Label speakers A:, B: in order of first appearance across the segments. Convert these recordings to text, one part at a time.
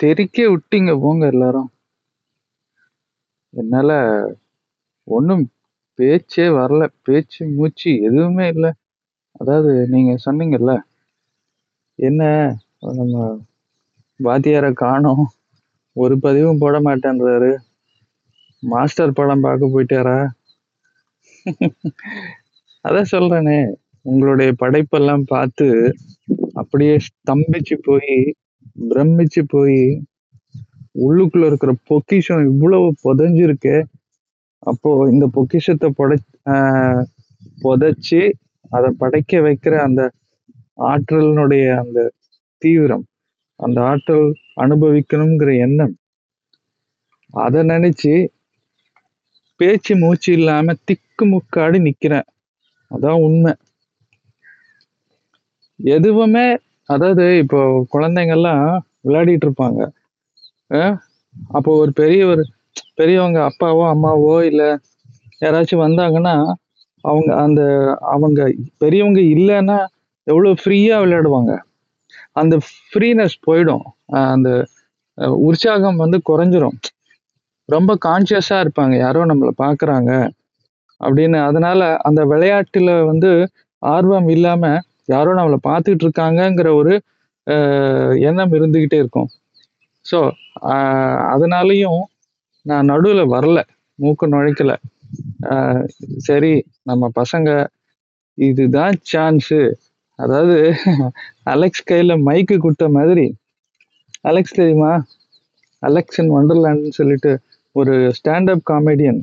A: தெறிக்க விட்டீங்க போங்க எல்லாரும். என்னால ஒன்றும் பேச்சே வரல. பேச்சு, மூச்சு எதுவுமே இல்லை அதாவது நீங்க சொன்னீங்கல்ல, என்ன நம்ம வாத்தியாரை காணோம். ஒரு பதிவும் போட மாட்டேன்றாரு. மாஸ்டர் படம் பார்க்க போயிட்டாரா? அதான் சொல்றேனே, உங்களுடைய படைப்பெல்லாம் பார்த்து அப்படியே ஸ்தம்பிச்சு போய் பிரமிச்சு போயி, உள்ளுக்குள்ள இருக்கிற பொக்கிஷம் இவ்வளவு புதஞ்சிருக்கு அப்போ இந்த பொக்கிஷத்தை புடை புதைச்சி புதைச்சு, அத படைக்க வைக்கிற அந்த ஆற்றலினுடைய அந்த தீவிரம், அந்த ஆற்றல் அனுபவிக்கணுங்கிற எண்ணம். அத நினைச்சு பேச்சு மூச்சு இல்லாம திக்கு முக்காடி நிக்கிறேன். அதான் உண்மை எதுவுமே அதாவது இப்போ குழந்தைங்கள்லாம் விளையாடிட்டு இருப்பாங்க. அப்போ ஒரு பெரியவர் பெரியவங்க அப்பாவோ, அம்மாவோ இல்லை யாராச்சும் வந்தாங்கன்னா, அவங்க அந்த அவங்க பெரியவங்க இல்லைன்னா எவ்வளோ ஃப்ரீயாக விளையாடுவாங்க. அந்த ஃப்ரீனஸ் போயிடும். அந்த உற்சாகம் வந்து குறைஞ்சிரும். ரொம்ப கான்சியஸாக இருப்பாங்க. யாரோ நம்மளை பார்க்குறாங்க அப்படின்னு. அதனால அந்த விளையாட்டில் வந்து ஆர்வம் இல்லாமல் யாரோ நம்மளை பார்த்துக்கிட்டு இருக்காங்கங்கிற ஒரு எண்ணம் இருந்துக்கிட்டே இருக்கும். ஸோ, அதனாலையும் நான் நடுவில் வரல. மூக்கு நுழைக்கல. சரி நம்ம பசங்க இதுதான் சான்ஸு. அதாவது அலெக்ஸ் கையில் மைக்கு கொடுத்த மாதிரி. அலெக்ஸ் தெரியுமா? அலெக்ஸ் இன் வண்டர்லேண்ட்ன்னு சொல்லிட்டு ஒரு ஸ்டாண்ட் அப் காமெடியன்.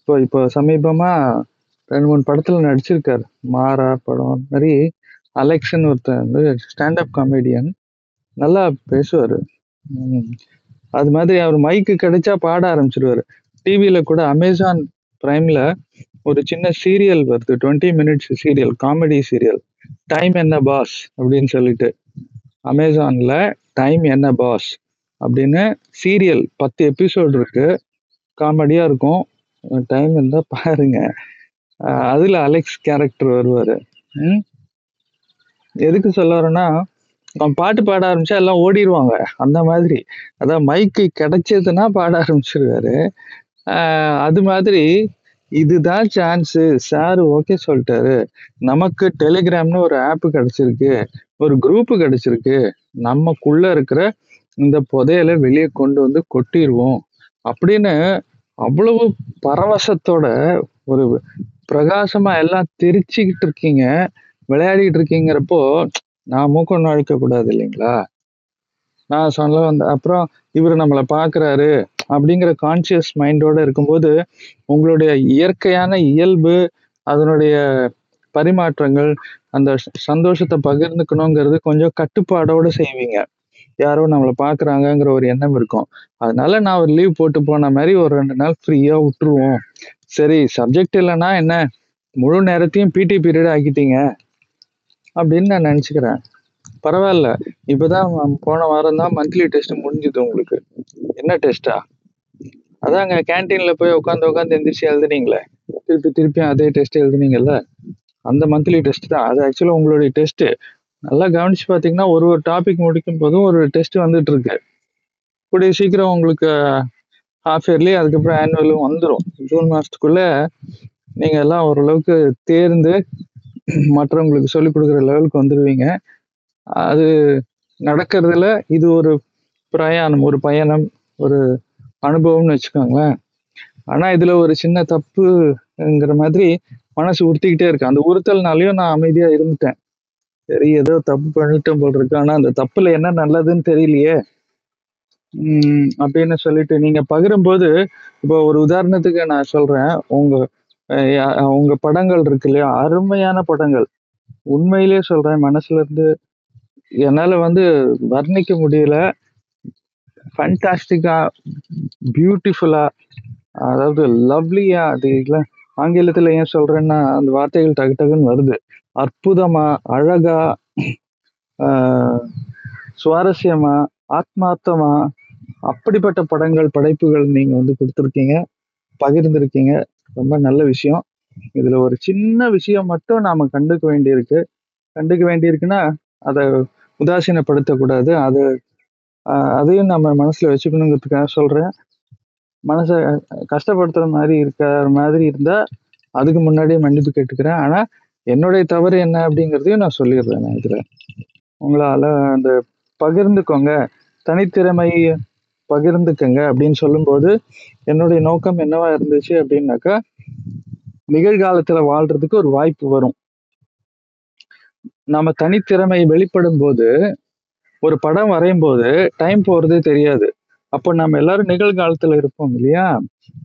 A: இப்போ இப்போ சமீபமாக 2, 3 படத்துல நடிச்சிருக்காரு. மாறா படம் மாதிரி அலெக்ஷன் ஒருத்தர் வந்து ஸ்டாண்டப் காமெடியன். நல்லா பேசுவார் ம். அது மாதிரி அவர் மைக்கு கிடைச்சா பாட ஆரம்பிச்சிருவாரு டிவியில கூட அமேசான் பிரைம்ல ஒரு சின்ன சீரியல் வருது. 20 minutes serial. Comedy serial. Time என்ன பாஸ் அப்படின்னு சொல்லிட்டு. அமேசான்ல டைம் என்ன பாஸ் அப்படின்னு சீரியல் பத்து எபிசோடு இருக்கு. காமெடியா இருக்கும். டைம் இருந்தா பாருங்க. அதுல அலெக்ஸ் கேரக்டர் வருவாரு. எதுக்கு சொல்ல வரேன்னா, அவன் பாட்டு பாட ஆரம்பிச்சா எல்லாம் ஓடிருவாங்க. அந்த மாதிரி. அதான் மைக்கு கிடைச்சதுன்னா பாட ஆரம்பிச்சுருவாரு. அது மாதிரி இதுதான் சான்ஸு. Sir okay சொல்ட்டாரு. நமக்கு டெலிகிராம்னு ஒரு ஆப் கிடைச்சிருக்கு. ஒரு குரூப் கிடைச்சிருக்கு. நமக்குள்ள இருக்கிற இந்த புதையல வெளிய கொண்டு வந்து கொட்டிருவோம். அப்படின்னு அவ்வளவு பரவசத்தோட ஒரு பிரகாசமா எல்லாம் தெரிச்சுக்கிட்டு இருக்கீங்க. விளையாடிட்டு இருக்கீங்கிறப்போ, நான் மூக்கம் நுழைக்க கூடாது இல்லைங்களா? நான் சொல்ல வந்த அப்புறம் இவரு நம்மள பார்க்குறாரு அப்படிங்கிற கான்சியஸ் மைண்டோட இருக்கும்போது, உங்களுடைய இயற்கையான இயல்பு, அதனுடைய பரிமாற்றங்கள், அந்த சந்தோஷத்தை பகிர்ந்துக்கணுங்கிறது கொஞ்சம் கட்டுப்பாடோட செய்வீங்க. யாரோ நம்மள பார்க்குறாங்கங்கிற ஒரு எண்ணம் இருக்கும். அதனால நான் ஒரு லீவ் போட்டு போன மாதிரி ஒரு ரெண்டு நாள் ஃப்ரீயா விட்டுருவோம் சரி சப்ஜெக்ட் இல்லைன்னா என்ன? முழு நேரத்தையும் பிடி பீரியட் ஆக்கிட்டீங்க. அப்படின்னு நான் நினச்சிக்கிறேன் பரவாயில்ல இப்போ தான் போன வாரம் தான் மந்த்லி டெஸ்ட் முடிஞ்சது உங்களுக்கு. என்ன டெஸ்ட்டா? அதாங்க கேன்டீனில் போய் உட்காந்து உட்காந்து எந்திரிச்சு எழுதுனீங்களே. திருப்பி திருப்பியும் அதே டெஸ்ட் எழுதுனீங்கல்ல. அந்த மந்த்லி டெஸ்ட் தான். அது ஆக்சுவலாக உங்களுடைய டெஸ்ட்டு நல்லா கவனிச்சு பார்த்தீங்கன்னா, ஒரு ஒரு டாபிக் முடிக்கும்போதும் ஒரு டெஸ்ட் வந்துட்டு இருக்கு. கூடிய சீக்கிரம் உங்களுக்கு ஹாஃப் இயர்லி அதுக்கப்புறம் ஆனுவலும் வந்துடும் ஜூன் மாசத்துக்குள்ள நீங்கள் எல்லாம் ஓரளவுக்கு தேர்ந்து மற்றவங்களுக்கு சொல்லிக் கொடுக்குற லெவலுக்கு வந்துருவீங்க. அது நடக்கிறதுல இது ஒரு பிரயாணம், ஒரு பயணம், ஒரு அனுபவம்னு வச்சுக்கோங்களேன். ஆனால் இதில் ஒரு சின்ன தப்புங்கிற மாதிரி மனசு உறுத்திக்கிட்டே இருக்கு. அந்த உறுத்தல்னாலையும் நான் அமைதியாக இருந்துட்டேன். சரி ஏதோ தப்பு பண்ணிட்டேன் போல் இருக்கு. ஆனால் அந்த தப்பில் என்ன நல்லதுன்னு தெரியலையே. அப்படின்னு சொல்லிட்டு நீங்க பகிரும்போது, இப்போ ஒரு உதாரணத்துக்கு நான் சொல்றேன். உங்க உங்க படங்கள் இருக்கு இல்லையா? அருமையான படங்கள். உண்மையிலேயே சொல்றேன் மனசுல இருந்து என்னால வந்து வர்ணிக்க முடியல. ஃபண்டாஸ்டிக்கா பியூட்டிஃபுல்லா அதாவது லவ்லியா அது இல்லை ஆங்கிலத்துல ஏன் சொல்றேன்னா, அந்த வார்த்தைகள் டக்கு டக்குன்னு வருது. அற்புதமா, அழகா, சுவாரஸ்யமா, ஆத்மார்த்தமா அப்படிப்பட்ட படங்கள், படைப்புகள் நீங்க வந்து கொடுத்துருக்கீங்க பகிர்ந்திருக்கீங்க. ரொம்ப நல்ல விஷயம். இதுல ஒரு சின்ன விஷயம் மட்டும் நாம கண்டுக்க வேண்டியிருக்கு. கண்டுக்க வேண்டியிருக்குன்னா, அதை உதாசீனப்படுத்தக்கூடாது. அது அதையும் நம்ம மனசுல வச்சுக்கணுங்கிறதுக்காக சொல்றேன் மனசை கஷ்டப்படுத்துற மாதிரி இருக்கிற மாதிரி இருந்தா அதுக்கு முன்னாடியே மன்னிப்பு கேட்டுக்கிறேன் ஆனா என்னுடைய தவறு என்ன அப்படிங்கிறதையும் நான் சொல்லிடுறேன் நான் இதுல உங்களால அந்த பகிர்ந்துக்கோங்க. தனித்திறமையை பகிர்ந்துக்கங்க அப்படின்னு சொல்லும்போது என்னுடைய நோக்கம் என்னவா இருந்துச்சு அப்படின்னாக்கா நிகழ்காலத்துல வாழ்றதுக்கு ஒரு வாய்ப்பு வரும். நம்ம தனித்திறமை வெளிப்படும் போது ஒரு படம் வரையும் போது டைம் போறதே தெரியாது. அப்போ நம்ம எல்லாரும் நிகழ்காலத்துல இருப்போம் இல்லையா?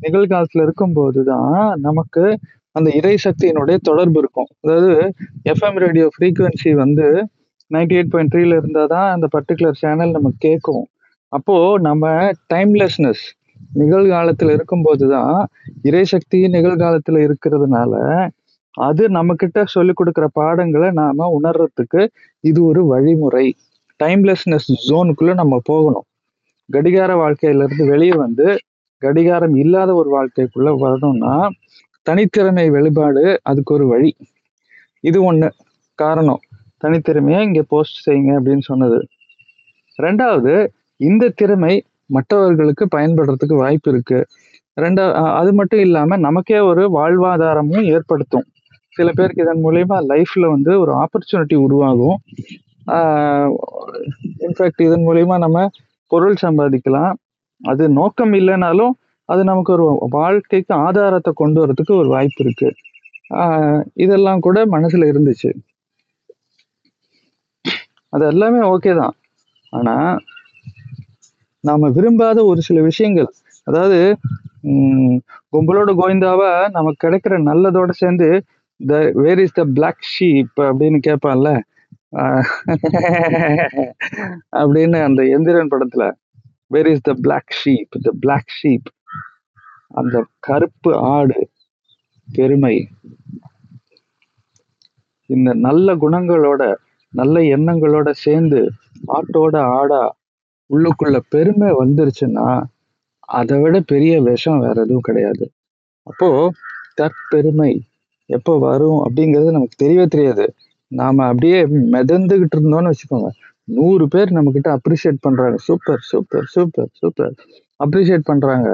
A: நிகழ்காலத்துல இருக்கும்போது தான் நமக்கு அந்த இறை சக்தியினுடைய தொடர்பு இருக்கும். அதாவது எஃப்எம் ரேடியோ ஃப்ரீக்குவென்சி வந்து நைன்டி எயிட் பாயிண்ட் த்ரீல இருந்தால் தான் அந்த பர்டிகுலர் சேனல் நம்ம கேட்கும். அப்போது நம்ம டைம்லெஸ்னஸ் நிகழ்காலத்தில் இருக்கும்போது தான் இறைசக்தி நிகழ்காலத்தில் இருக்கிறதுனால அது நம்மக்கிட்ட சொல்லிக் கொடுக்குற பாடங்களை நாம் உணர்றதுக்கு இது ஒரு வழிமுறை. டைம்லெஸ்னஸ் ஜோனுக்குள்ளே நம்ம போகணும். கடிகார வாழ்க்கையிலேருந்து வெளியே வந்து கடிகாரம் இல்லாத ஒரு வாழ்க்கைக்குள்ளே வரணும்னா தனித்திறமை வெளிப்பாடு அதுக்கு ஒரு வழி. இது ஒன்று காரணம். தனித்திறமையை இங்கே போஸ்ட் செய்யுங்க அப்படின்னு சொன்னது. ரெண்டாவது இந்த திறமை மற்றவர்களுக்கு பயன்படுறதுக்கு வாய்ப்பு இருக்கு. ரெண்டா அது மட்டும் இல்லாம நமக்கே ஒரு வாழ்வாதாரமும் ஏற்படுத்தும். சில பேருக்கு இதன் மூலயமா லைஃப்ல வந்து ஒரு ஆப்பர்ச்சுனிட்டி உருவாகும். இன்ஃபேக்ட் இதன் மூலயமா நம்ம பொருள் சம்பாதிக்கலாம். அது நோக்கம் இல்லைனாலும் அது நமக்கு ஒரு வாழ்க்கைக்கு ஆதாரத்தை கொண்டு வரதுக்கு ஒரு வாய்ப்பு இருக்கு. இதெல்லாம் கூட மனசுல இருந்துச்சு. அது எல்லாமே ஓகே தான். ஆனா நாம விரும்பாத ஒரு சில விஷயங்கள் அதாவது உம் கும்பலோட கோவிந்தாவா நமக்கு கிடைக்கிற நல்லதோட சேர்ந்து the where is the black sheep அப்படின்னு கேட்பான்ல. அப்படின்னு அந்த எந்திரன் படத்துல where is the black sheep the black sheep அந்த கருப்பு ஆடு பெருமை. இந்த நல்ல குணங்களோட நல்ல எண்ணங்களோட சேர்ந்து ஆட்டோட ஆடா உள்ளுக்குள்ள பெருமை வந்துருச்சுன்னா அதை விட பெரிய விஷம் வேற எதுவும் கிடையாது. அப்போ தற்பெருமை எப்போ வரும் அப்படிங்கிறது நமக்கு தெரியவே தெரியாது. நாம அப்படியே மிதந்துகிட்டு இருந்தோம்னு வச்சுக்கோங்க. நூறு பேர் நம்ம கிட்ட அப்ரிஷியேட் பண்றாங்க. Super super super super. Appreciate பண்றாங்க.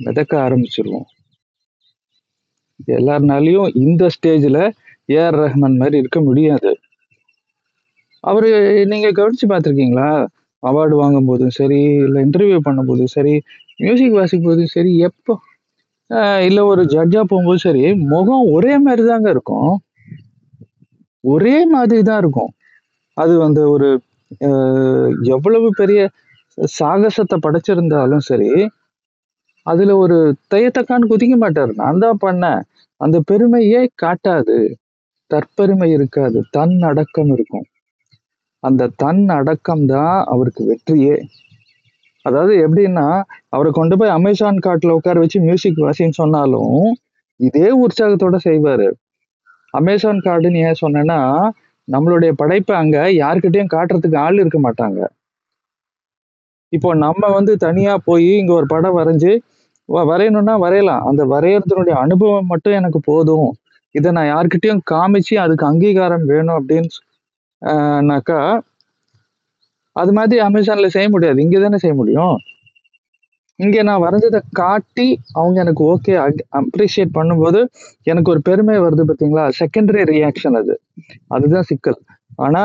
A: மிதக்க ஆரம்பிச்சிருவோம். எல்லாருனாலையும் இந்த ஸ்டேஜ்ல ஏஆர் ரஹ்மான் மாதிரி இருக்க முடியாது. அவரு நீங்க கவனிச்சு பார்த்துருக்கீங்களா? அவார்டு வாங்கும் போதும் சரி இல்லை இன்டர்வியூ பண்ணும்போதும் சரி மியூசிக் வாசிக்கும் போதும் சரி எப்போ ஆஹ் இல்ல ஒரு ஜட்ஜா போகும்போது சரி முகம் ஒரே மாதிரி தாங்க இருக்கும். ஒரே மாதிரி தான் இருக்கும். அது வந்து ஒரு எவ்வளவு பெரிய சாகசத்தை படைச்சிருந்தாலும் சரி அதுல ஒரு தையத்தக்கான்னு குதிக்க மாட்டார். நான் தான் பண்ணேன். அந்த பெருமையே காட்டாது. தற்பெருமை இருக்காது தன் அடக்கம் இருக்கும். அந்த தன் அடக்கம் தான் அவருக்கு வெற்றியே. அதாவது எப்படின்னா அவரை கொண்டு போய் அமேசான் காட்டில் உட்கார வச்சு மியூசிக் வாசின்னு சொன்னாலும் இதே உற்சாகத்தோட செய்வாரு. அமேசான் காடுன்னு ஏன் சொன்னேன்னா நம்மளுடைய படைப்பை அங்க யாருக்கிட்டையும் காட்டுறதுக்கு ஆள் இருக்க மாட்டாங்க. இப்போ நம்ம வந்து தனியா போய் இங்க ஒரு படம் வரைஞ்சு வ- வரையணும்னா வரையலாம். அந்த வரையறதுனுடைய அனுபவம் மட்டும் எனக்கு போதும். இதை நான் யார்கிட்டயும் காமிச்சு அதுக்கு அங்கீகாரம் வேணும் அப்படின்னு ஆஹ்னாக்கா அது மாதிரி அமேசான்ல செய்ய முடியாது. இங்கே தானே செய்ய முடியும். இங்க நான் வரைஞ்சதை காட்டி அவங்க எனக்கு ஓகே அப்ரிஷியேட் பண்ணும்போது எனக்கு ஒரு பெருமை வருது பாத்தீங்களா செகண்டரி ரியாக்ஷன் அது. அதுதான் சிக்கல். ஆனா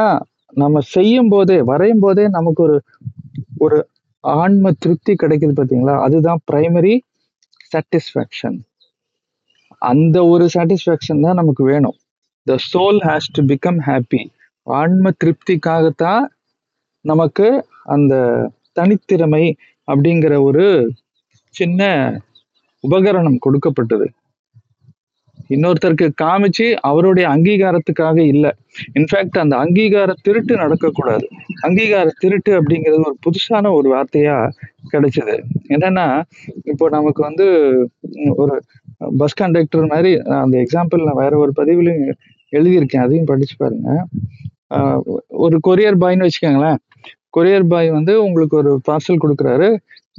A: நம்ம செய்யும் போதே வரையும் போதே நமக்கு ஒரு ஒரு ஆன்ம திருப்தி கிடைக்குது பாத்தீங்களா அதுதான் பிரைமரி சாட்டிஸ்ஃபேக்ஷன் அந்த ஒரு சாட்டிஸ்ஃபேக்ஷன் தான் நமக்கு வேணும். The soul has to become happy ஆன்ம திருப்திக்காகத்தான் நமக்கு அந்த தனித்திறமை அப்படிங்கிற ஒரு சின்ன உபகரணம் கொடுக்கப்பட்டது. இன்னொருத்தருக்கு காமிச்சு அவருடைய அங்கீகாரத்துக்காக இல்லை. இன்ஃபேக்ட் அந்த அங்கீகார திருட்டு நடக்கக்கூடாது. அங்கீகார திருட்டு அப்படிங்கிறது ஒரு புதுசான ஒரு வார்த்தையா கிடைச்சது. என்னன்னா இப்போ நமக்கு வந்து ஒரு பஸ் கண்டக்டர் மாதிரி அந்த எக்ஸாம்பிள் நான் வேற ஒரு பதிவுலையும் எழுதியிருக்கேன். அதையும் படிச்சு பாருங்க. ஒரு கொரியர் பாய்னு வச்சுக்கோங்களேன். கொரியர் பாய் வந்து உங்களுக்கு ஒரு பார்சல் கொடுக்குறாரு.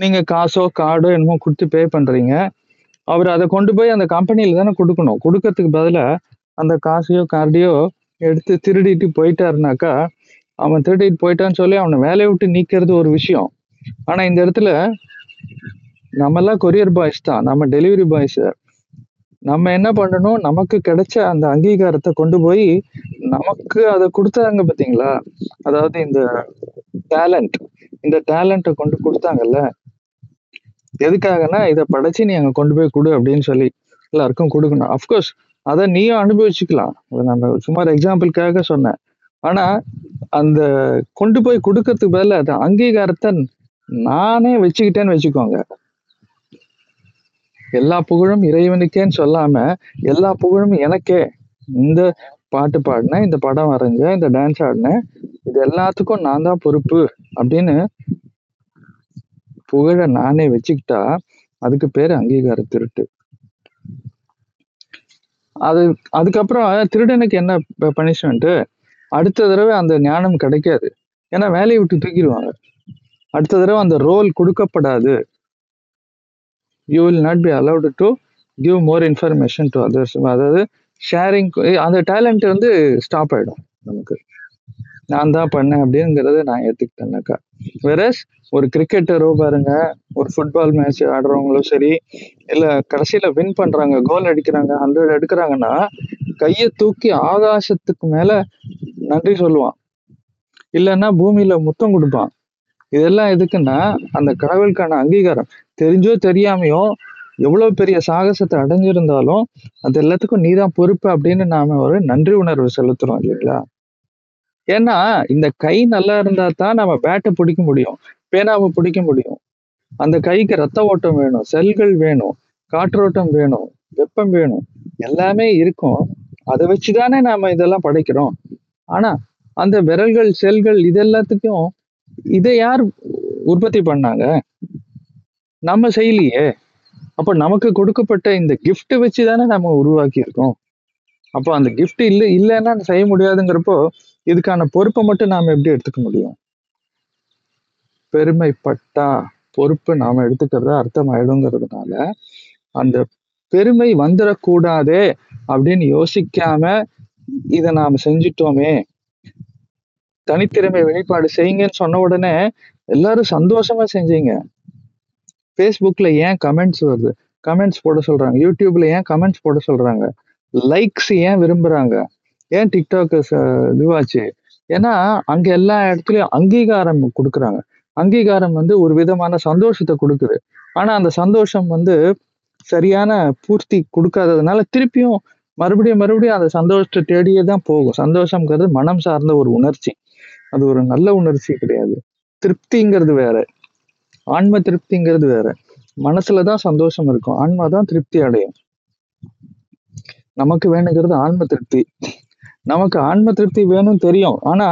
A: நீங்க காசோ கார்டோ என்னமோ கொடுத்து பே பண்றீங்க. அவர் அதை கொண்டு போய் அந்த கம்பெனியில தானே கொடுக்கணும். கொடுக்கறதுக்கு பதிலாக அந்த காசையோ கார்டையோ எடுத்து திருடிட்டு போயிட்டாருனாக்கா அவன் திருடிட்டு போயிட்டான்னு சொல்லி அவனை வேலையை விட்டு நீக்கிறது ஒரு விஷயம். ஆனா இந்த இடத்துல நம்மெல்லாம் கொரியர் பாய்ஸ் தான். நம்ம டெலிவரி பாய்ஸ் நம்ம என்ன பண்ணணும்? நமக்கு கிடைச்ச அந்த அங்கீகாரத்தை கொண்டு போய் நமக்கு அதை கொடுத்தாங்க பாத்தீங்களா அதாவது இந்த டேலண்ட் இந்த டேலண்ட்டை கொண்டு கொடுத்தாங்கல்ல? எதுக்காகனா இதை படைச்சு நீ அங்க கொண்டு போய் கொடு அப்படின்னு சொல்லி எல்லாருக்கும் கொடுக்கணும். அஃப்கோர்ஸ் அதை நீயும் அனுபவிச்சுக்கலாம். அதை நம்ம சுமார் எக்ஸாம்பிளுக்காக சொன்னேன். ஆனா அந்த கொண்டு போய் கொடுக்கறதுக்கு பதில் அந்த அங்கீகாரத்தை நானே வச்சுக்கிட்டேன்னு வச்சுக்கோங்க. எல்லா புகழும் இறைவனுக்கேன்னு சொல்லாம எல்லா புகழும் எனக்கே. இந்த பாட்டு பாடினேன் இந்த படம் வரைஞ்சேன் இந்த டான்ஸ் ஆடினேன். இது எல்லாத்துக்கும் நான் தான் பொறுப்பு அப்படின்னு புகழ நானே வச்சுக்கிட்டா அதுக்கு பேர் அங்கீகார திருட்டு. அது அதுக்கப்புறம் திருடனுக்கு என்ன பனிஷ்மெண்ட் அடுத்த தடவை அந்த ஞானம் கிடைக்காது. ஏன்னா வேலையை விட்டு தூக்கிடுவாங்க. அடுத்த தடவை அந்த role கொடுக்கப்படாது. You will not be allowed to give more information to others அதாவது ஷேரிங் அந்த டேலண்ட் வந்து ஸ்டாப் ஆயிடும் நமக்கு. நான் தான் பண்ணேன் அப்படிங்கிறத நான் ஏத்துக்கிட்டேன்னாக்கா வேறஸ் ஒரு கிரிக்கெட்டரோ பாருங்க ஒரு ஃபுட்பால் மேட்ச் ஆடுறவங்களும் சரி இல்லை கடைசியில் வின் பண்றாங்க கோல் அடிக்கிறாங்க ஹண்ட்ரட் எடுக்கிறாங்கன்னா கையை தூக்கி ஆகாசத்துக்கு மேல நன்றி சொல்லுவான். இல்லைன்னா பூமியில முத்தம் கொடுப்பான். இதெல்லாம் எதுக்குன்னா அந்த கடவுளுக்கான அங்கீகாரம். தெரிஞ்சோ தெரியாமையோ எவ்வளவு பெரிய சாகசத்தை அடைஞ்சிருந்தாலும் அது எல்லாத்துக்கும் நீதான் பொறுப்பு அப்படின்னு நாம ஒரு நன்றி உணர்வு செலுத்துறோம் இல்லைங்களா? ஏன்னா இந்த கை நல்லா இருந்தா தான் நம்ம பேட்டை பிடிக்க முடியும் பேனாவை பிடிக்க முடியும். அந்த கைக்கு ரத்த ஓட்டம் வேணும் செல்கள் வேணும் காற்றோட்டம் வேணும் வெப்பம் வேணும் எல்லாமே இருக்கும். அதை வச்சுதானே நாம இதெல்லாம் படைக்கிறோம். ஆனா அந்த விரல்கள் செல்கள் இது எல்லாத்துக்கும் இதை யார் உற்பத்தி பண்ணாங்க? நம்ம செய்யலையே. அப்ப நமக்கு கொடுக்கப்பட்ட இந்த கிஃப்ட் வச்சு தானே நம்ம உருவாக்கி இருக்கோம் அப்போ அந்த கிஃப்ட் இல்ல இல்லைன்னா செய்ய முடியாதுங்கிறப்போ இதுக்கான பொறுப்பை மட்டும் நாம எப்படி எடுத்துக்க முடியும்? பெருமைப்பட்டா பொறுப்பு நாம எடுத்துக்கிறத அர்த்தம் ஆயிடுங்கிறதுனால அந்த பெருமை வந்துடக்கூடாதே அப்படின்னு யோசிக்காம இதை நாம செஞ்சுட்டோமே. தனித்திறமை வெளிப்பாடு செய்யுங்கன்னு சொன்ன உடனே எல்லாரும் சந்தோஷமா செஞ்சீங்க. ஃபேஸ்புக்ல ஏன் கமெண்ட்ஸ் வருது? கமெண்ட்ஸ் போட சொல்றாங்க. யூடியூப்ல ஏன் கமெண்ட்ஸ் போட சொல்றாங்க? லைக்ஸ் ஏன் விரும்புறாங்க? ஏன் டிக்டாக் இதுவாச்சு? ஏன்னா அங்க எல்லா இடத்துலயும் அங்கீகாரம் கொடுக்குறாங்க. அங்கீகாரம் வந்து ஒரு விதமான சந்தோஷத்தை கொடுக்குது. ஆனா அந்த சந்தோஷம் வந்து சரியான பூர்த்தி கொடுக்காததுனால திருப்பியும் மறுபடியும் மறுபடியும் அந்த சந்தோஷத்தை தேடியே தான் போகும். சந்தோஷம்ங்கிறது மனம் சார்ந்த ஒரு உணர்ச்சி. அது ஒரு நல்ல உணர்ச்சி கிடையாது. திருப்திங்கிறது வேற. ஆன்ம திருப்திங்கிறது வேற. மனசுலதான் சந்தோஷம் இருக்கும். ஆன்மா தான் திருப்தி அடையும். நமக்கு வேணுங்கிறது ஆன்ம திருப்தி. நமக்கு ஆன்ம திருப்தி வேணும்னு தெரியும். ஆனா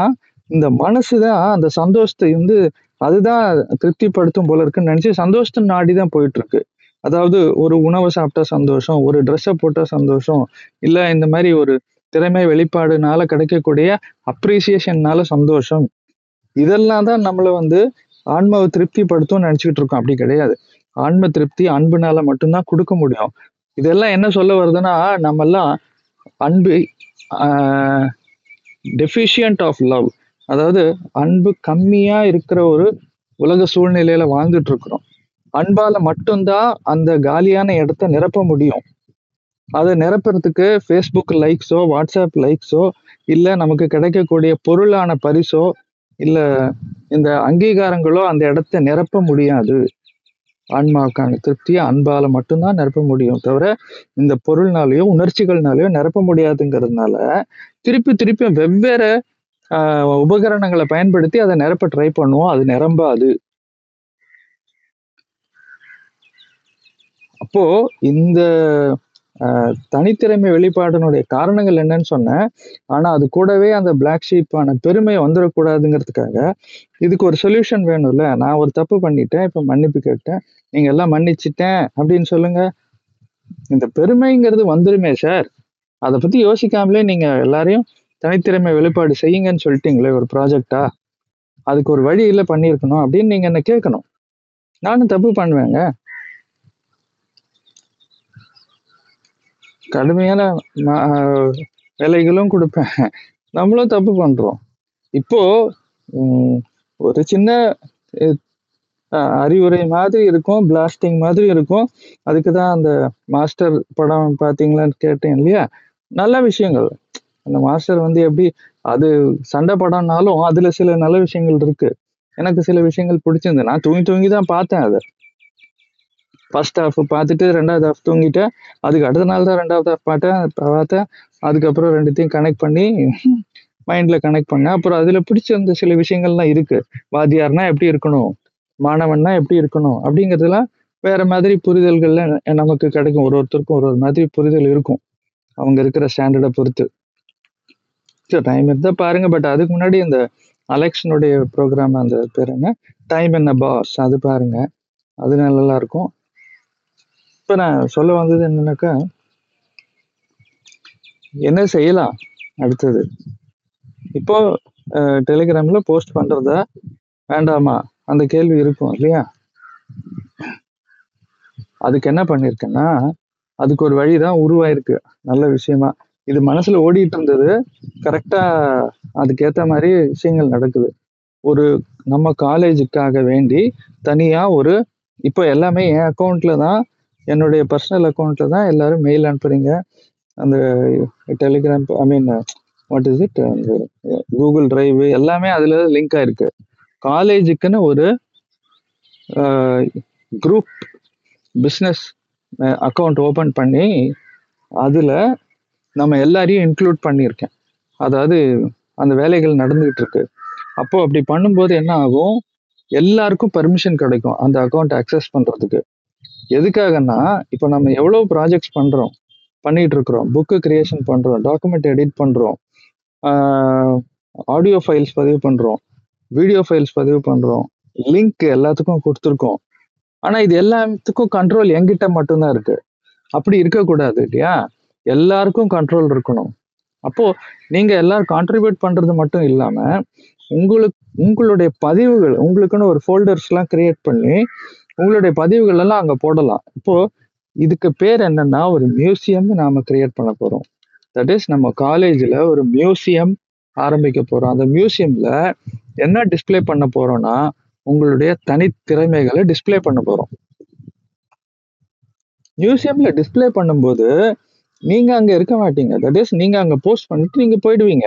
A: இந்த மனசுதான் அந்த சந்தோஷத்தை வந்து அதுதான் திருப்திப்படுத்தும் போல இருக்குன்னு நினைச்சு சந்தோஷத்தை நாடிதான் போயிட்டு இருக்கு அதாவது ஒரு உணவை சாப்பிட்டா சந்தோஷம் ஒரு ட்ரெஸ்ஸை போட்டா சந்தோஷம் இல்லை இந்த மாதிரி ஒரு திறமை வெளிப்பாடுனால கிடைக்கக்கூடிய அப்ரிசியேஷன்னால சந்தோஷம். இதெல்லாம் தான் நம்மள வந்து ஆன்மாவை திருப்திப்படுத்தும் நினைச்சுக்கிட்டு இருக்கோம். அப்படி கிடையாது. ஆன்ம திருப்தி அன்புனால மட்டும்தான் கொடுக்க முடியும். இதெல்லாம் என்ன சொல்ல வருதுன்னா நம்மெல்லாம் அன்பு டெஃபிஷியன்ட் ஆஃப் லவ் அதாவது அன்பு கம்மியா இருக்கிற ஒரு உலக சூழ்நிலையில வாழ்ந்துட்டு இருக்கிறோம். அன்பால மட்டும்தான் அந்த காலியான இடத்த நிரப்ப முடியும். அதை நிரப்புறதுக்கு ஃபேஸ்புக் லைக்ஸோ வாட்ஸ்அப் லைக்ஸோ இல்லை நமக்கு கிடைக்கக்கூடிய பொருளான பரிசோ இல்லை இந்த அங்கீகாரங்களோ அந்த இடத்த நிரப்ப முடியாது. ஆன்மாவுக்கான திருப்தியை அன்பால மட்டும்தான் நிரப்ப முடியும். தவிர இந்த பொருள்னாலேயோ உணர்ச்சிகள்னாலேயோ நிரப்ப முடியாதுங்கிறதுனால திருப்பி திருப்பி வெவ்வேறு உபகரணங்களை பயன்படுத்தி அதை நிரப்ப ட்ரை பண்ணுவோம். அது நிரம்பாது. அப்போ இந்த தனித்திறமை வெளிப்பாடுனுடைய காரணங்கள் என்னன்னு சொன்னேன். ஆனா அது கூடவே அந்த பிளாக் ஷீப்பான பெருமை வந்துடக்கூடாதுங்கிறதுக்காக இதுக்கு ஒரு சொல்யூஷன் வேணும்ல. நான் ஒரு தப்பு பண்ணிட்டேன் இப்ப மன்னிப்பு கேட்டேன். நீங்க எல்லாம் மன்னிச்சிட்டேன் அப்படின்னு சொல்லுங்க. இந்த பெருமைங்கிறது வந்துருமே சார் அதை பத்தி யோசிக்காமலே நீங்க எல்லாரையும் தனித்திறமை வெளிப்பாடு செய்யுங்கன்னு சொல்லிட்டீங்களே ஒரு ப்ராஜெக்டா அதுக்கு ஒரு வழியில பண்ணியிருக்கணும் அப்படின்னு நீங்க என்ன கேட்கணும். நானும் தப்பு பண்ணுவேங்க. கடுமையான வேலைகளும் விலைகளும் கொடுப்பேன். நம்மளும் தப்பு பண்றோம். இப்போ ஒரு சின்ன அறிவுரை மாதிரி இருக்கும் பிளாஸ்டிங் மாதிரி இருக்கும். அதுக்கு தான் அந்த மாஸ்டர் படம் பார்த்தீங்களான்னு கேட்டேன் இல்லையா? நல்ல விஷயங்கள். அந்த மாஸ்டர் வந்து எப்படி அது சண்டை படம்னாலும் அதுல சில நல்ல விஷயங்கள் இருக்கு. எனக்கு சில விஷயங்கள் பிடிச்சிருந்தது. நான் தூங்கி தூங்கி தான் பார்த்தேன் அதை. ஃபர்ஸ்ட் ஹாஃப் பார்த்துட்டு ரெண்டாவது ஹாஃப் தூங்கிட்டேன். அதுக்கு அடுத்த நாள் தான் ரெண்டாவது ஹாஃப் பார்த்தேன். பார்த்தேன். அதுக்கப்புறம் ரெண்டுத்தையும் கனெக்ட் பண்ணி மைண்டில் கனெக்ட் பண்ணேன். அப்புறம் அதில் பிடிச்சிருந்த சில விஷயங்கள்லாம் இருக்குது வாத்தியார்னா எப்படி இருக்கணும்? மாணவன்னா எப்படி இருக்கணும்? அப்படிங்கிறதுலாம் வேற மாதிரி புரிதல்கள்ல நமக்கு கிடைக்கும். ஒரு ஒருத்தருக்கும் ஒரு ஒரு மாதிரி புரிதல் இருக்கும். அவங்க இருக்கிற ஸ்டாண்டர்டை பொறுத்து. டைம் இருந்தால் பாருங்க. பட் அதுக்கு முன்னாடி இந்த அலெக்ஷனுடைய ப்ரோக்ராம் அந்த பேர் என்ன? டைம் என்ன பாஸ் அது பாருங்க. அது நல்லா இருக்கும். இப்ப நான் சொல்ல வந்தது என்னன்னாக்கா என்ன செய்யலாம் அடுத்தது? இப்போ டெலிகிராம்ல போஸ்ட் பண்றதா வேண்டாமா? அந்த கேள்வி இருக்கும் இல்லையா? அதுக்கு என்ன பண்ணியிருக்கேன்னா அதுக்கு ஒரு வழி தான் உருவாயிருக்கு நல்ல விஷயமா. இது மனசுல ஓடிட்டு இருந்தது கரெக்டா அதுக்கேற்ற மாதிரி விஷயங்கள் நடக்குது. ஒரு நம்ம காலேஜுக்காக வேண்டி தனியா ஒரு இப்போ எல்லாமே என் அக்கௌண்ட்டில் தான் என்னுடைய பர்சனல் அக்கௌண்ட்டில் தான் எல்லாரும் மெயில் அனுப்புறீங்க. அந்த Telegram I mean what is it அந்த கூகுள் டிரைவ் எல்லாமே அதில் லிங்க் ஆயிருக்கு. காலேஜுக்குன்னு ஒரு குரூப் பிஸ்னஸ் அக்கௌண்ட் ஓப்பன் பண்ணி அதில் நம்ம எல்லாரையும் இன்க்ளூட் பண்ணியிருக்கேன். அதாவது அந்த வேலைகள் நடந்துகிட்டு இருக்கு. அப்போ அப்படி பண்ணும்போது என்ன ஆகும்? எல்லாருக்கும் பர்மிஷன் கிடைக்கும் அந்த அக்கௌண்ட் அக்சஸ் பண்ணுறதுக்கு எதுக்காகன்னா இப்போ நம்ம எவ்வளோ ப்ராஜெக்ட்ஸ் பண்றோம் பண்ணிட்டு இருக்கிறோம் புக்கு கிரியேஷன் பண்றோம் டாக்குமெண்ட் எடிட் பண்றோம் ஆடியோ ஃபைல்ஸ் பதிவு பண்றோம் வீடியோ ஃபைல்ஸ் பதிவு பண்றோம் லிங்க் எல்லாத்துக்கும் கொடுத்துருக்கோம். ஆனா இது எல்லாத்துக்கும் கண்ட்ரோல் என்கிட்ட மட்டும்தான் இருக்கு. அப்படி இருக்கக்கூடாது இல்லையா? எல்லாருக்கும் கண்ட்ரோல் இருக்கணும். அப்போ நீங்க எல்லாரும் கான்ட்ரிபியூட் பண்றது மட்டும் இல்லாம உங்களுக்கு உங்களுடைய பதிவுகள் உங்களுக்குன்னு ஒரு ஃபோல்டர்ஸ் எல்லாம் கிரியேட் பண்ணி உங்களுடைய பதிவுகள் எல்லாம் அங்க போடலாம். இப்போ இதுக்கு பேர் என்னன்னா ஒரு மியூசியம் நாம கிரியேட் பண்ண போறோம். தட் இஸ் நம்ம காலேஜ்ல ஒரு மியூசியம் ஆரம்பிக்க போறோம். அந்த மியூசியம்ல என்ன டிஸ்பிளே பண்ண போறோம்னா உங்களுடைய தனித்திறமைகளை டிஸ்பிளே பண்ண போறோம். மியூசியம்ல டிஸ்பிளே பண்ணும்போது நீங்க அங்க இருக்க மாட்டீங்க. தட் இஸ் நீங்க அங்க போஸ்ட் பண்ணிட்டு நீங்க போயிடுவீங்க.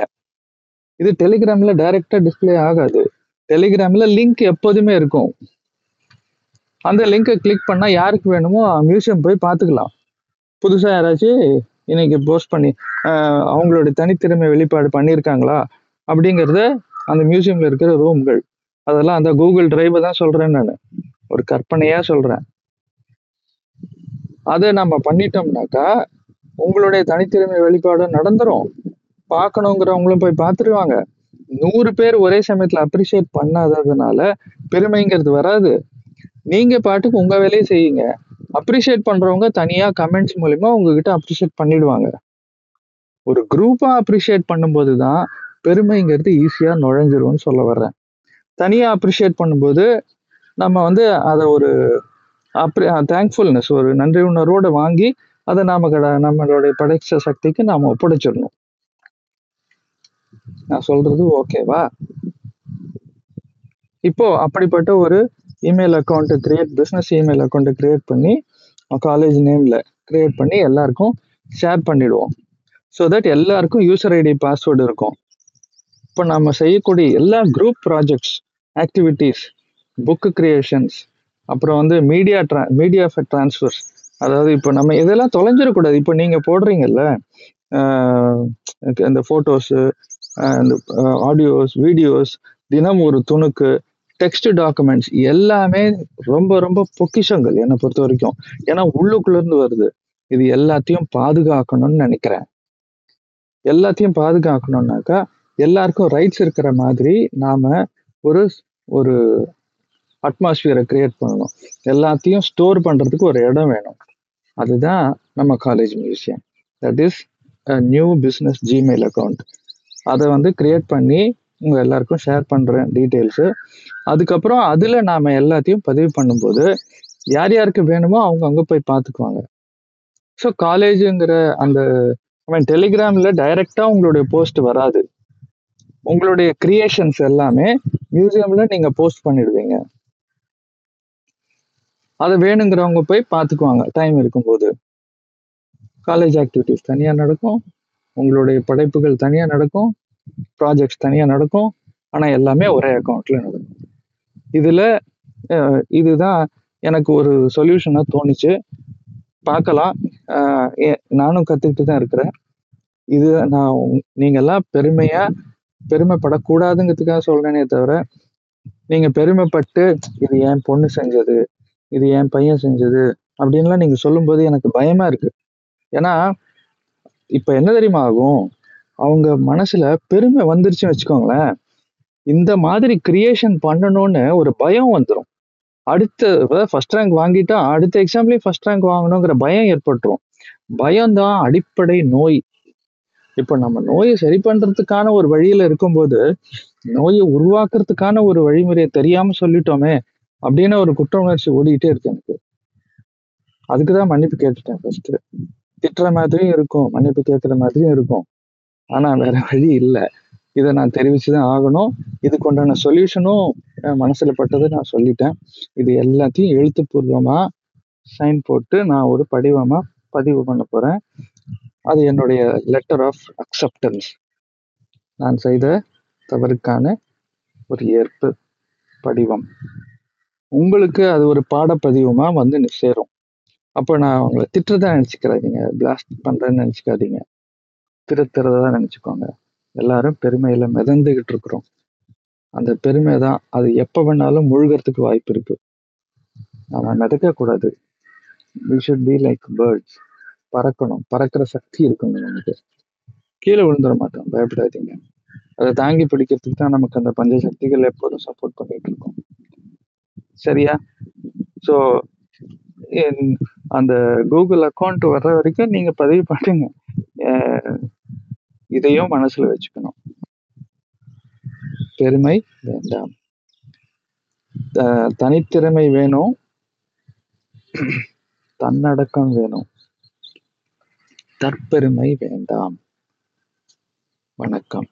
A: இது டெலிகிராம்ல டைரக்டா டிஸ்ப்ளே ஆகாது. டெலிகிராம்ல லிங்க் எப்போதுமே இருக்கும். அந்த லிங்கை கிளிக் பண்ணால் யாருக்கு வேணுமோ மியூசியம் போய் பார்த்துக்கலாம் புதுசாக யாராச்சும் இன்னைக்கு போஸ்ட் பண்ணி அவங்களோட அவங்களுடைய தனித்திறமை வெளிப்பாடு பண்ணியிருக்காங்களா அப்படிங்கறத அந்த மியூசியமில் இருக்கிற ரூம்கள் அதெல்லாம் அந்த கூகுள் டிரைவை தான் சொல்கிறேன் நான். ஒரு கற்பனையாக சொல்கிறேன் அதை நம்ம பண்ணிட்டோம்னாக்கா உங்களுடைய தனித்திறமை வெளிப்பாடு நடந்துரும். பார்க்கணுங்கிறவங்களும் போய் பார்த்துருவாங்க நூறு பேர் ஒரே சமயத்தில் அப்ரிஷியேட் பண்ணாததுனால பெருமைங்கிறது வராது. நீங்க பாட்டுக்கு உங்க வேலையை செய்யுங்க. அப்ரிஷியேட் பண்றவங்க தனியா கமெண்ட்ஸ் மூலியமா உங்ககிட்ட அப்ரிஷியேட் பண்ணிடுவாங்க. ஒரு குரூப்பா அப்ரிஷியேட் பண்ணும்போது தான் பெருமைங்கிறது ஈஸியா நுழைஞ்சிரும்னு சொல்ல வர்றேன். தனியா அப்ரிஷியேட் பண்ணும்போது நம்ம வந்து அதை ஒரு அப்ரி தேங்க்ஃபுல்னஸ் ஒரு நன்றி உணர்வோடு வாங்கி அதை நாம கட நம்மளுடைய படைச்ச சக்திக்கு நாம ஒப்படைச்சிடணும். நான் சொல்றது ஓகேவா இப்போ அப்படிப்பட்ட ஒரு இமெயில் அக்கௌண்ட்டை கிரியேட் பிஸ்னஸ் இமெயில் அக்கௌண்ட்டை கிரியேட் பண்ணி காலேஜ் நேம்ல கிரியேட் பண்ணி எல்லாருக்கும் ஷேர் பண்ணிவிடுவோம் ஸோ தட் எல்லாருக்கும் யூசர் ஐடி பாஸ்வேர்டு இருக்கும். இப்போ நம்ம செய்யக்கூடிய எல்லா group projects activities book creations அப்புறம் வந்து மீடியா ட்ரா மீடியா ட்ரான்ஸ்ஃபர்ஸ் அதாவது இப்போ நம்ம இதெல்லாம் தொலைஞ்சிடக்கூடாது இப்போ நீங்கள் போடுறீங்கல்ல இந்த ஃபோட்டோஸு இந்த ஆடியோஸ் வீடியோஸ் தினம் ஒரு துணுக்கு டெக்ஸ்ட் டாக்குமெண்ட்ஸ் எல்லாமே ரொம்ப ரொம்ப பொக்கிஷங்கள் என்னை பொறுத்த வரைக்கும். ஏன்னா உள்ளுக்குள்ள இருந்து வருது. இது எல்லாத்தையும் பாதுகாக்கணும்னு நினைக்கிறேன். எல்லாத்தையும் பாதுகாக்கணும்னாக்கா எல்லாருக்கும் ரைட்ஸ் இருக்கிற மாதிரி நாம ஒரு ஒரு அட்மாஸ்பியரை கிரியேட் பண்ணணும். எல்லாத்தையும் ஸ்டோர் பண்றதுக்கு ஒரு இடம் வேணும். அதுதான் நம்ம college museum that is new business Gmail account அதை வந்து கிரியேட் பண்ணி உங்கள் எல்லாருக்கும் ஷேர் பண்ணுறேன் டீட்டெயில்ஸு அதுக்கப்புறம் அதில் நாம் எல்லாத்தையும் பதிவு பண்ணும்போது யார் யாருக்கு வேணுமோ அவங்க அங்கே போய் பார்த்துக்குவாங்க. ஸோ காலேஜுங்கிற அந்த ஐ மீன் உங்களுடைய போஸ்ட் வராது. உங்களுடைய கிரியேஷன்ஸ் எல்லாமே மியூசியமில் நீங்கள் போஸ்ட் பண்ணிடுவீங்க. அதை வேணுங்கிறவங்க போய் பார்த்துக்குவாங்க டைம் இருக்கும்போது. காலேஜ் ஆக்டிவிட்டிஸ் தனியாக நடக்கும். உங்களுடைய படைப்புகள் தனியாக நடக்கும். ப்ராஜெக்ட்ஸ் தனியாக நடக்கும். ஆனால் எல்லாமே ஒரே அக்கௌண்ட்டில் நடக்கும். இதில் இதுதான் எனக்கு ஒரு சொல்யூஷனாக தோணுச்சு. பார்க்கலாம். நானும் கற்றுக்கிட்டு தான் இருக்கிறேன். இது நான் நீங்கள்லாம் பெருமையாக பெருமைப்படக்கூடாதுங்கிறதுக்காக சொல்கிறேனே தவிர நீங்கள் பெருமைப்பட்டு இது என் பொண்ணு செஞ்சது இது என் பையன் செஞ்சது அப்படின்லாம் நீங்கள் சொல்லும்போது எனக்கு பயமாக இருக்கு. ஏன்னா இப்போ என்ன தெரியுமா ஆகும்? அவங்க மனசுல பெருமை வந்துருச்சுன்னு வச்சுக்கோங்களேன். இந்த மாதிரி கிரியேஷன் பண்ணணும்னு ஒரு பயம் வந்துடும் அடுத்த ஃபர்ஸ்ட் ரேங்க் வாங்கிட்டா அடுத்த எக்ஸாம்லயும் ஃபர்ஸ்ட் ரேங்க் வாங்கணுங்கிற பயம் ஏற்பட்டுரும். பயம்தான் அடிப்படை நோய். இப்ப நம்ம நோயை சரி பண்றதுக்கான ஒரு வழியில இருக்கும்போது நோயை உருவாக்குறதுக்கான ஒரு வழிமுறையை தெரியாம சொல்லிட்டோமே அப்படின்னு ஒரு குற்ற உணர்ச்சி ஓடிக்கிட்டே இருக்கு எனக்கு. அதுக்கு தான் மன்னிப்பு கேட்டுட்டேன் ஃபர்ஸ்ட்டு. திட்டுற மாதிரியும் இருக்கும் மன்னிப்பு கேட்கிற மாதிரியும் இருக்கும். ஆனா வேற வழி இல்லை. இதை நான் தெரிவிச்சுதான் ஆகணும். இதுக்கு உண்டான சொல்யூஷனும் மனசுல பட்டதை நான் சொல்லிட்டேன். இது எல்லாத்தையும் எழுத்துப்பூர்வமா சைன் போட்டு நான் ஒரு படிவமா பதிவு பண்ண போறேன். அது என்னுடைய லெட்டர் ஆஃப் அக்செப்டன்ஸ் நான் செய்த தவறுக்கான ஒரு ஏற்பு படிவம். உங்களுக்கு அது ஒரு பாடப்பதிவுமா வந்து சேரும். அப்போ நான் உங்களை திட்டுறதா நினச்சிக்கிறாதீங்க பிளாஸ்ட் பண்ணுறேன்னு நினச்சிக்காதீங்க. திருத்துறதா நினைச்சுக்கோங்க. எல்லாரும் பெருமையில மிதந்துகிட்டு இருக்கிறோம். அந்த பெருமை தான் அது எப்ப வேணாலும் முழுகிறதுக்கு வாய்ப்பு இருக்கு. ஆனால் மிதக்க கூடாது. We should be like birds பறக்கணும். பறக்கிற சக்தி இருக்கணும் நமக்கு. கீழே விழுந்துட மாட்டோம். பயப்படாதீங்க. அதை தாங்கி பிடிக்கிறதுக்கு தான் நமக்கு அந்த பஞ்ச சக்திகள் எப்போதும் சப்போர்ட் பண்ணிட்டு இருக்கோம். சரியா? ஸோ அந்த கூகுள் அக்கௌண்ட் வர்ற வரைக்கும் நீங்க பதிவு பண்ணுங்க. இதையும் மனசுல வச்சுக்கணும். பெருமை வேண்டாம். த- தனித்திறமை வேணும். தன்னடக்கம் வேணும். தற்பெருமை வேண்டாம். வணக்கம்.